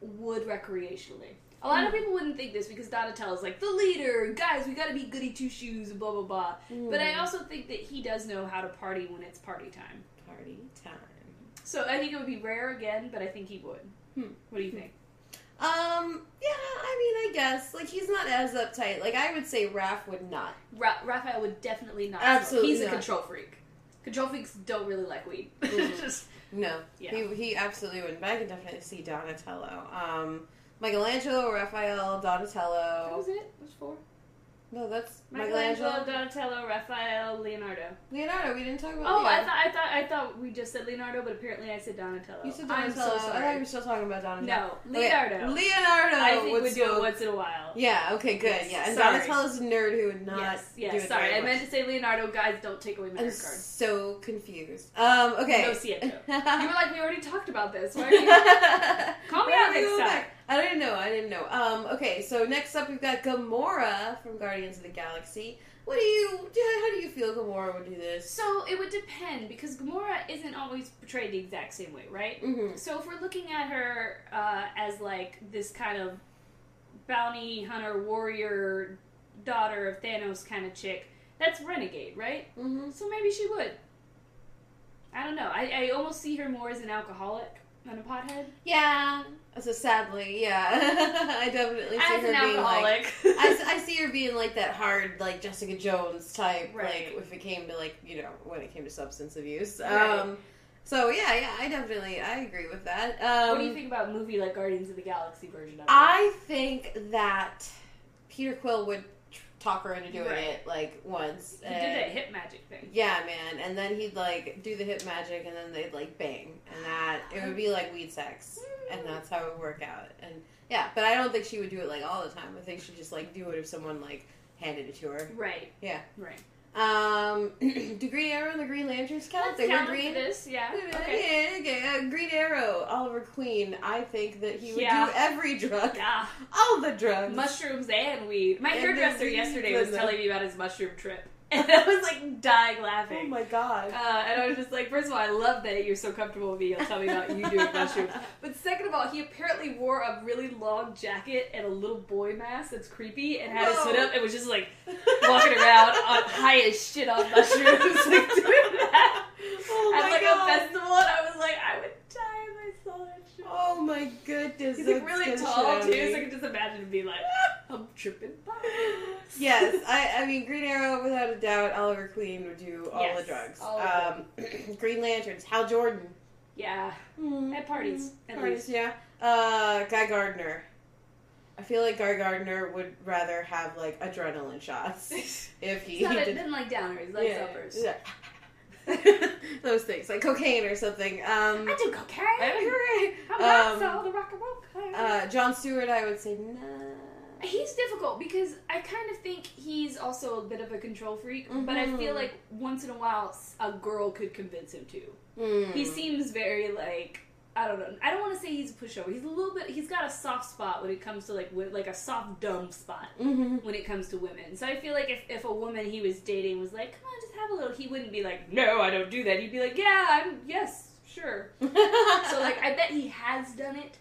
would recreationally. A lot of Hmm. people wouldn't think this because Donatello's like the leader. Guys, we gotta be goody two shoes and blah blah blah. But I Mm. also think that he does know how to party when it's party time. party time. So I think it would be rare again, but I think he would. Hmm. What do you think? Um. Yeah. I mean, I guess like he's not as uptight. Like I would say, Raph would not. Ra- Raphael would definitely not. Absolutely He's a control freak. Freaks don't really like weed. [laughs] Mhm. Just No, Yeah. he he absolutely wouldn't. But I can definitely see Donatello. Um, Michelangelo, Raphael, that Donatello. was it. It was four. No, that's Michelangelo, Michelangelo. Donatello, Raphael, Leonardo. Leonardo. We didn't talk about. Oh, I thought I thought I thought we just said Leonardo, but apparently I said Donatello. You said I'm Donatello. so I thought you were still talking about Donatello. No, Okay, Leonardo. Leonardo. I think would would do it once in a while. Yeah. Okay. Good. Yes, yeah. And sorry. Donatello's a nerd who would not. yes, yes. Sorry, I meant to say Leonardo. Guys, don't take away my I'm nerd card. so confused. Um. Okay. No see it. [laughs] You were like, we already talked about this. Why are you? [laughs] Call me out next time. back? I didn't know. I didn't know. Um. Okay. So next up, we've got Gamora from Guardians of the Galaxy. What do you? How do you feel Gamora would do this? So it would depend because Gamora isn't always portrayed the exact same way, right? Mm-hmm. So if we're looking at her uh, as like this kind of bounty hunter warrior daughter of Thanos kind of chick, that's renegade, right? Mm-hmm. So maybe she would. I don't know. I, I almost see her more as an alcoholic than a pothead. Yeah. So sadly, yeah, [laughs] I definitely see As her being like. I, I [laughs] see her being like that hard, like Jessica Jones type, Right. like if it came to like you know when it came to substance abuse. Right. Um, so yeah, yeah, I definitely I agree with that. Um, what do you think about movie like Guardians of the Galaxy version of it? I think that Peter Quill would talk her into doing Right. it like once. He did and- that hip magic thing. Yeah, man. And then he'd like do the hip magic, and then they'd like bang, and that it would be like weed sex, and mm. that's how it would work out. And yeah, but I don't think she would do it like all the time. I think she'd just like do it if someone like handed it to her. Right. Yeah. Right. Um, [clears throat] do Green Arrow and the Green Lanterns count? Let's they were green. this. Yeah. Okay. Yeah, okay. Uh, Green Arrow, Oliver Queen. I think that he would Yeah. do every drug, Yeah. all the drugs. Mushrooms and weed. My And hairdresser yesterday was telling me about his mushroom trip. [laughs] And I was like dying laughing. Oh my god. Uh, and I was just like, first of all, I love that you're so comfortable with me. You'll tell me about you doing mushrooms. [laughs] But second of all, he apparently wore a really long jacket and a little boy mask that's creepy and had his hood up and was just like walking around [laughs] on high as shit on mushrooms, like doing that oh at like god. a festival. And I was like, I would die if I saw that shit. Oh my goodness. He's like really tall too, so. I can just imagine him being like, I'm tripping. yes, I, I mean Green Arrow without a doubt. Oliver Queen would do all Yes, the drugs. all um, [clears throat] Green Lanterns. Hal Jordan. Yeah. At parties, at Parties, least. yeah. Uh, Guy Gardner. I feel like Guy Gardner would rather have like adrenaline shots [laughs] if he, He's not he did doesn't like downers, he likes yeah, uppers. yeah. [laughs] Those things like cocaine or something. Um, I do cocaine. hooray. I'm not Um, so the rock and roll uh, John Stewart, I would say nah. He's difficult because I kind of think he's also a bit of a control freak, but I feel Mhm. like once in a while a girl could convince him to. Mm. He seems very like I don't know. I don't want to say he's a pushover. He's a little bit. He's got a soft spot when it comes to like like a soft dumb spot hmm when it comes to women. So I feel like if if a woman he was dating was like, "Come on, just have a little," he wouldn't be like, "No, I don't do that." He'd be like, "Yeah, I'm yes, sure." [laughs] so like I bet he has done it.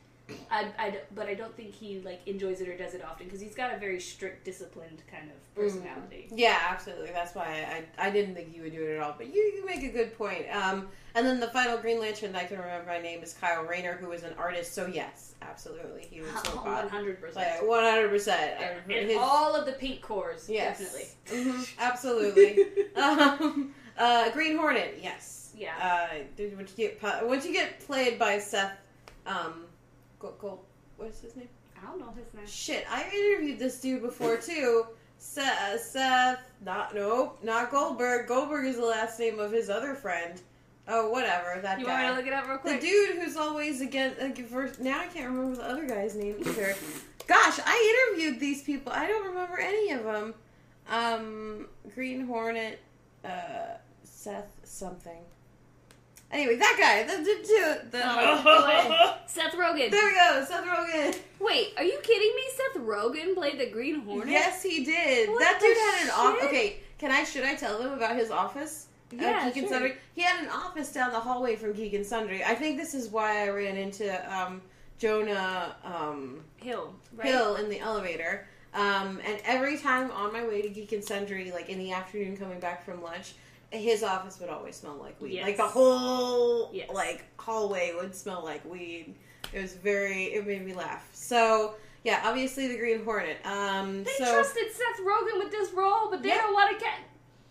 I, I but I don't think he like enjoys it or does it often because he's got a very strict, disciplined kind of personality. Yeah, absolutely. That's why I, I didn't think you would do it at all. But you, you make a good point. Um, and then the final Green Lantern that I can remember my name is Kyle Rayner, who is an artist. So yes, absolutely, he would smoke [laughs] One hundred percent. One hundred percent. And all of the pink cores, yes, definitely. [laughs] Mhm, absolutely. [laughs] um, uh, Green Hornet, yes. Yeah. Uh, once you get once you get played by Seth, um, Gold, Gold what's his name? I don't know his name. Shit, I interviewed this dude before [laughs] too. Seth, Seth, not nope, not Goldberg. Goldberg is the last name of his other friend. Oh, whatever, that You want me to look it up real quick? the dude who's always against. Like, first, now I can't remember the other guy's name either. Gosh, I interviewed these people. I don't remember any of them. Um, Green Hornet, uh, Seth something. Anyway, that guy. The, the, the, Oh, [laughs] Seth Rogen. there we go, Seth Rogen. Wait, are you kidding me? Seth Rogen played the Green Hornet. Yes, he did. What that dude had an office. Okay, can I? Should I tell them about his office? at Yeah, Geek and sure. Sundry. He had an office down the hallway from Geek and Sundry. I think this is why I ran into um, Jonah um, Hill. Right? Hill in the elevator. Um, and every time on my way to Geek and Sundry, like in the afternoon coming back from lunch, his office would always smell like weed. Yes. Like the whole Yes. like hallway would smell like weed. It was very. It made me laugh. So yeah, obviously the Green Hornet. Um, They so trusted Seth Rogen with this role, but they Yep. don't want to get.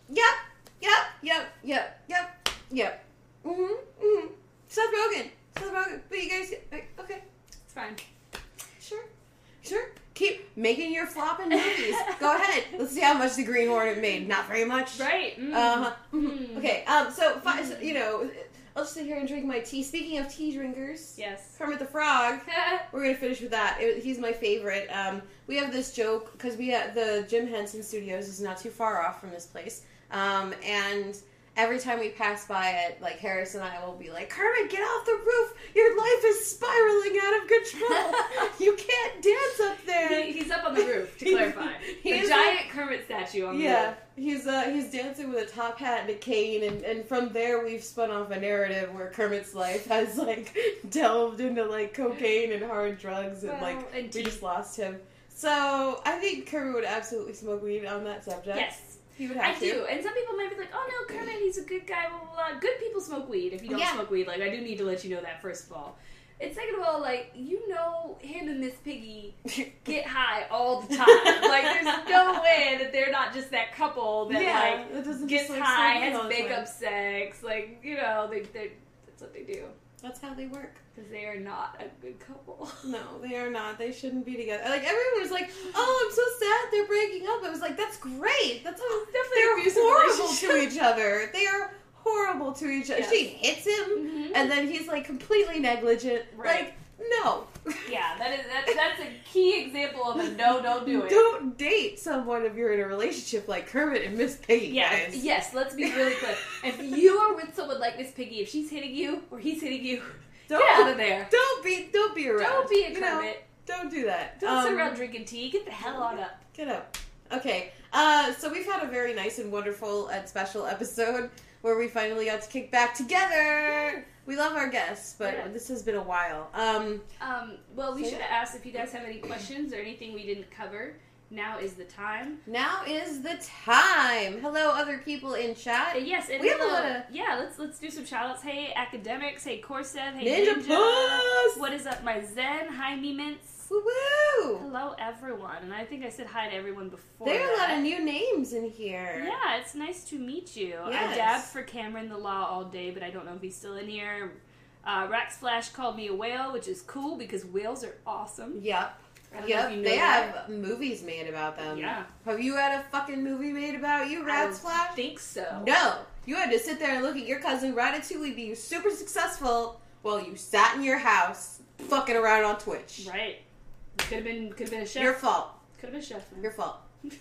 yep, yep, yep, yep, yep, yep. Mm-hmm, mm-hmm. Seth Rogen. Seth Rogen. But you guys, okay, It's fine. sure, sure. Keep making your flopping movies. Go ahead. Let's see how much the Green Hornet made. Not very much. Right. Mm. Uh-huh. Mm. Okay. Um. So, fi- so, you know, I'll just sit here and drink my tea. Speaking of tea drinkers, Yes. Kermit the Frog. [laughs] We're gonna finish with that. It, he's my favorite. Um, we have this joke because we have the Jim Henson Studios is not too far off from this place. Um, and every time we pass by it, like Harris and I will be like, "Kermit, get off the roof! Your life is spiraling out of control. [laughs] you can't dance up there." He, he's up on the roof, to [laughs] clarify. he the is giant Kermit statue on the Yeah, roof. he's uh, he's dancing with a top hat and a cane, and, and from there we've spun off a narrative where Kermit's life has like [laughs] delved into like cocaine and hard drugs, and Well, like and we just lost him. So I think Kermit would absolutely smoke weed on that subject. Yes. He would I to. do. And some people might be like, oh no, Kermit, he's a good guy, blah, blah, blah. Good people smoke weed. If you don't Yeah. smoke weed, like, I do need to let you know that, first of all. And second of all, like, you know him and Miss Piggy [laughs] get high all the time. like, there's no [laughs] way that they're not just that couple that, like, doesn't gets just, like, high, all has time. makeup sex. Like, you know, they, they, that's what they do. That's how they work. Because they are not a good couple. [laughs] No, they are not. They shouldn't be together. Like everyone was like, "Oh, I'm so sad they're breaking up." I was like, "That's great. That's definitely they're horrible to each other. They are horrible to each other." Yes. She hits him, Mhm. and then he's like completely negligent. Right. Like, no. Yeah, that is that, that's a key example of a no, don't do it. Don't date someone if you're in a relationship like Kermit and Miss Piggy, Yes, guys. yes. Let's be really clear. If you are with someone like Miss Piggy, if she's hitting you or he's hitting you, [laughs] Don't get out of there. don't be don't be around. Don't be a you know? Kermit. Don't do that. Don't sit Um, around drinking tea. Get the hell on up. Get up. Okay, uh, so we've had a very nice and wonderful and special episode where we finally got to kick back together. We love our guests, but Yeah. this has been a while. Um, Um, well, we So, should yeah. asked if you guys have any questions or anything we didn't cover. Now is the time. now is the time. Hello, other people in Uh, chat. yes, and We have a lot of- yeah. Let's let's do some shout outs. Hey, academics. Hey, Corsiv. Hey, Ninja Ninja. Plus! What is up, my Zen? Hi, me mints. Woo woo! Hello, everyone. And I think I said hi to everyone before. There are a lot of new names in here. Yeah, it's nice to meet you. I Yes. dabbed for Cameron the Law all day, but I don't know if he's still in here. Uh, Rax Flash called me a whale, which is cool because whales are awesome. Yep. I don't know if Yep. you know They that. have movies made about them. Yeah. Have you had a fucking movie made about you, I Rats Flash? think so. No, you had to sit there and look at your cousin Ratatouille being super successful while you sat in your house fucking around on Twitch. Right. Could have been could have been a chef. Your fault. Could have been a chef. Your fault. [laughs]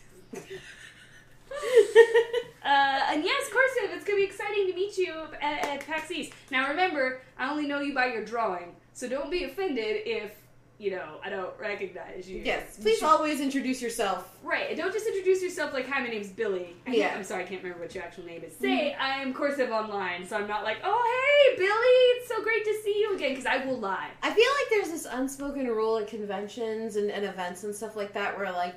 Uh, and yes, Corsiv, it's gonna be exciting to meet you at, at PAX East. Now remember, I only know you by your drawing, so don't be offended if you know I don't recognize you. yes, please You always introduce yourself. Right, and don't just introduce yourself like, "Hi, my name's Billy." I Yeah. I'm sorry, I can't remember what your actual name is. Mm-hmm. Say, "I am Corsiv online," so I'm not like, "Oh, hey, Billy, it's so great to see you again," because I will lie. I feel like there's this unspoken rule at conventions and, and events and stuff like that where, like,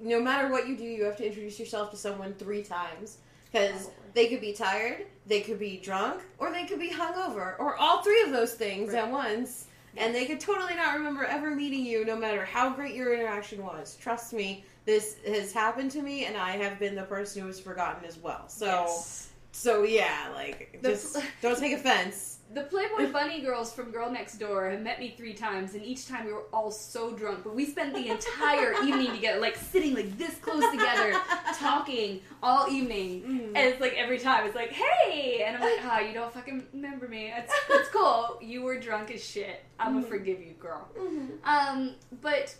no matter what you do, you have to introduce yourself to someone three times. Because they could be tired, they could be drunk, or they could be hungover, or all three of those things Right. at once. And they could totally not remember ever meeting you, no matter how great your interaction was. Trust me, this has happened to me, and I have been the person who has forgotten as well. So, Yes. so yeah, like, The- just don't take offense. The Playboy Bunny girls from Girl Next Door have met me three times, and each time we were all so drunk. But we spent the entire [laughs] evening together, like sitting like this close together, talking all evening. Mm. And it's like every time, it's like, "Hey," and I'm like, "Ah, you don't fucking remember me. It's, it's cool. You were drunk as shit. I'm gonna Mhm. forgive you, girl." Mhm. Um, but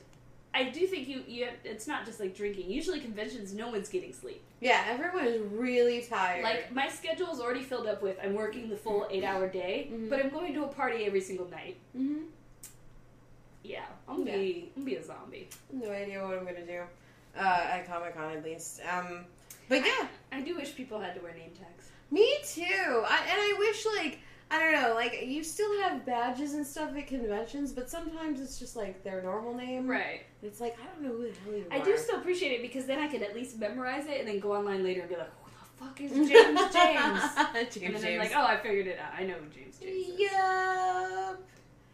I do think you you have, it's not just like drinking. Usually conventions, no one's getting sleep. Yeah, everyone is really tired. Like my schedule's already filled up with I'm working the full eight hour day, Mhm. but I'm going to a party every single night. hmm Yeah, I'm gonna be I'm gonna be a zombie. no idea what I'm gonna do uh, at Comic Con at least. Um, but yeah, I do wish people had to wear name tags. me too. I, and I wish like I don't know, like you still have badges and stuff at conventions, but sometimes it's just like their normal name. Right. It's like I don't know who the hell you I are. do still appreciate it because then I could at least memorize it and then go online later and be like, who the fuck is [laughs] James James? James and then I'm like, oh, I figured it out. I know who James James is. Yup.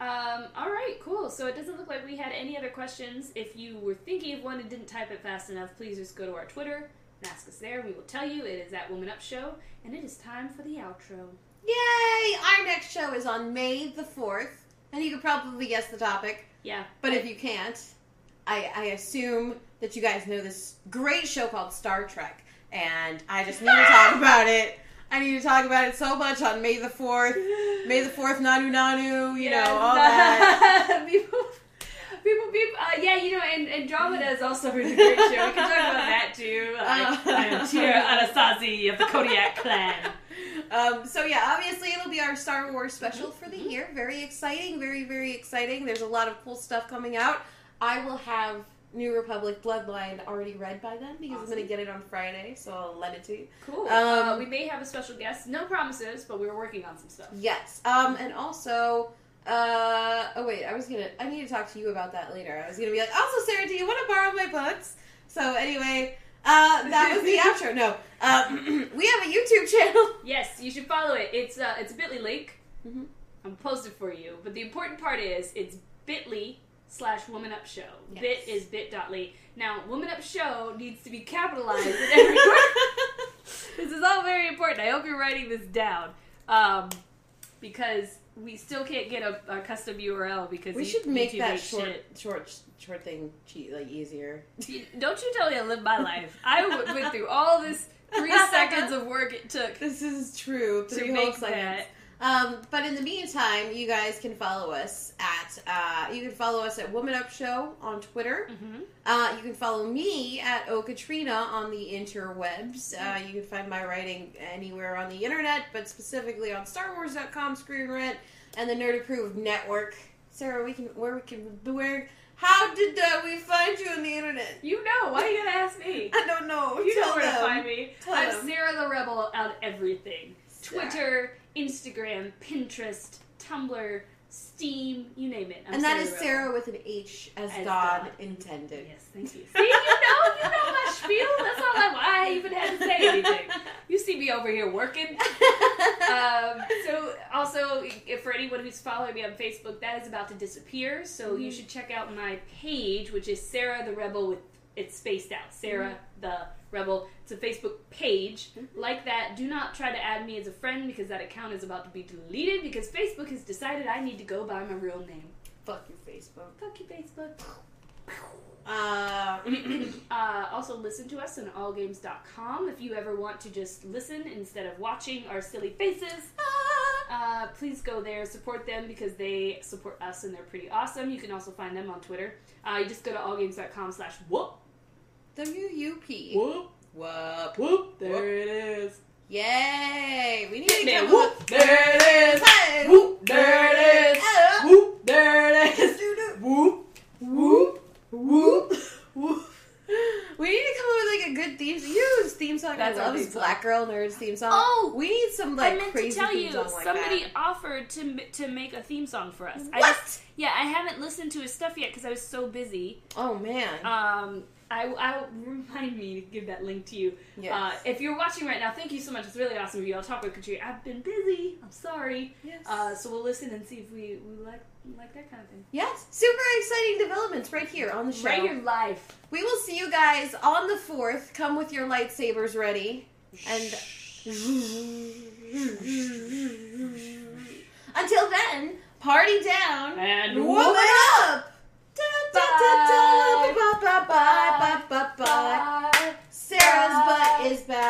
Um, all right, cool. So it doesn't look like we had any other questions. If you were thinking of one and didn't type it fast enough, please just go to our Twitter and ask us there. We will tell you. It is at Woman Up Show, and it is time for the outro. Yay! Our next show is on May the fourth, and you could probably guess the topic. Yeah, But if you can't, I, I assume that you guys know this great show called Star Trek, and I just need to talk about it. I need to talk about it so much on May the 4th. May the 4th, Nanu Nanu, you know, all that. [laughs] people, people, people. Uh, yeah, you know, and Andromeda is also a really great show. We can talk about that too. Uh, I [laughs] am Tyr Anasazi of the Kodiak clan. Um, so yeah, obviously it'll be our Star Wars special for the year. Very exciting, very very exciting. There's a lot of cool stuff coming out. I will have New Republic Bloodline already read by then because I'm going to get it on Friday, so I'll lend it to you. Cool. Um, uh, we may have a special guest. No promises, but we are working on some stuff. Yes. Um, and also, uh, oh wait, I was gonna, I need to talk to you about that later. I was gonna be like, also, Sarah, do you want to borrow my books? So anyway, uh, that was the [laughs] outro. No, uh, [clears throat] we have a YouTube channel. [laughs] Yes, you should follow it. It's uh, it's a Bitly link. Mhm. I'm posted for you. But the important part is it's Bitly slash Woman Up Show. Yes. Bit is bit.ly. Now, Woman Up Show needs to be capitalized [laughs] in every word. this is all very important. I hope you're writing this down. Um, because we still can't get a, a custom URL because We you- should make YouTube that short, shit. short, short thing cheat like easier. Don't you tell me I live my life. I w- went through all this three [laughs] seconds of work it took This is true. to Three whole make seconds. that. Um, but in the meantime, you guys can follow us at uh, you can follow us at Woman Up Show on Twitter. hmm Uh, you can follow me at Okatrina on the interwebs. Uh, you can find my writing anywhere on the internet, but specifically on StarWars.com, Screen Rant, and the Nerd Approved Network. Sarah, we can where we can where how did uh, we find you on the internet? You know, why are you gonna ask me? [laughs] I don't know. You Tell know where them. to find me. Tell I'm them. Sarah the Rebel on everything. Sarah. Twitter, Instagram, Pinterest, Tumblr, Steam, you name it. I'm And that is the Sarah with an H as, As God, God. intended. Yes, thank you. See, you know, you know my spiel. That's all I, why I even had to say anything. You see me over here working. [laughs] um, so also if for anyone who's following me on facebook that is about to disappear so you Mhm. should check out my page which is sarah the rebel with it's spaced out sarah the rebel it's a facebook page Mhm. like that do not try to add me as a friend because that account is about to be deleted because facebook has decided i need to go by my real name Fuck you, Facebook. fuck you facebook Uh, [coughs] uh, also listen to us on allgames.com if you ever want to just listen instead of watching our silly faces Uh, please go there, support them because they support us and they're pretty awesome. You can also find them on Twitter. Uh, you just go to allgames.com slash whoop. W U P. Whoop. Whoop. Whoop. There it is. Yay! We need to Man, come whoop. up- There it is. Hey! Whoop. There it is. Uh, Whoop. There it is. doo-doo. Whoop. Whoop. Whoop. Whoop. We need to come up with like a good theme. You know, theme song That's I our love theme is song. Black Girl Nerds theme song. Oh! we need some like I meant crazy to tell theme you, song like somebody that. offered to to make a theme song for us. I What? just, yeah, I haven't listened to his stuff yet because I was so busy. Oh man. Um, I, I remind me to give that link to you. yes. Uh, if you're watching right now, thank you so much. It's really awesome of you. I'll talk with Katrina. I've been busy. I'm sorry. yes. Uh, so we'll listen and see if we, we like like that kind of thing. yes. Super exciting developments right here on the show. Right your life. We will see you guys on the fourth. Come with your lightsabers ready. And [laughs] until then, party down And woman up. Sarah's butt is back.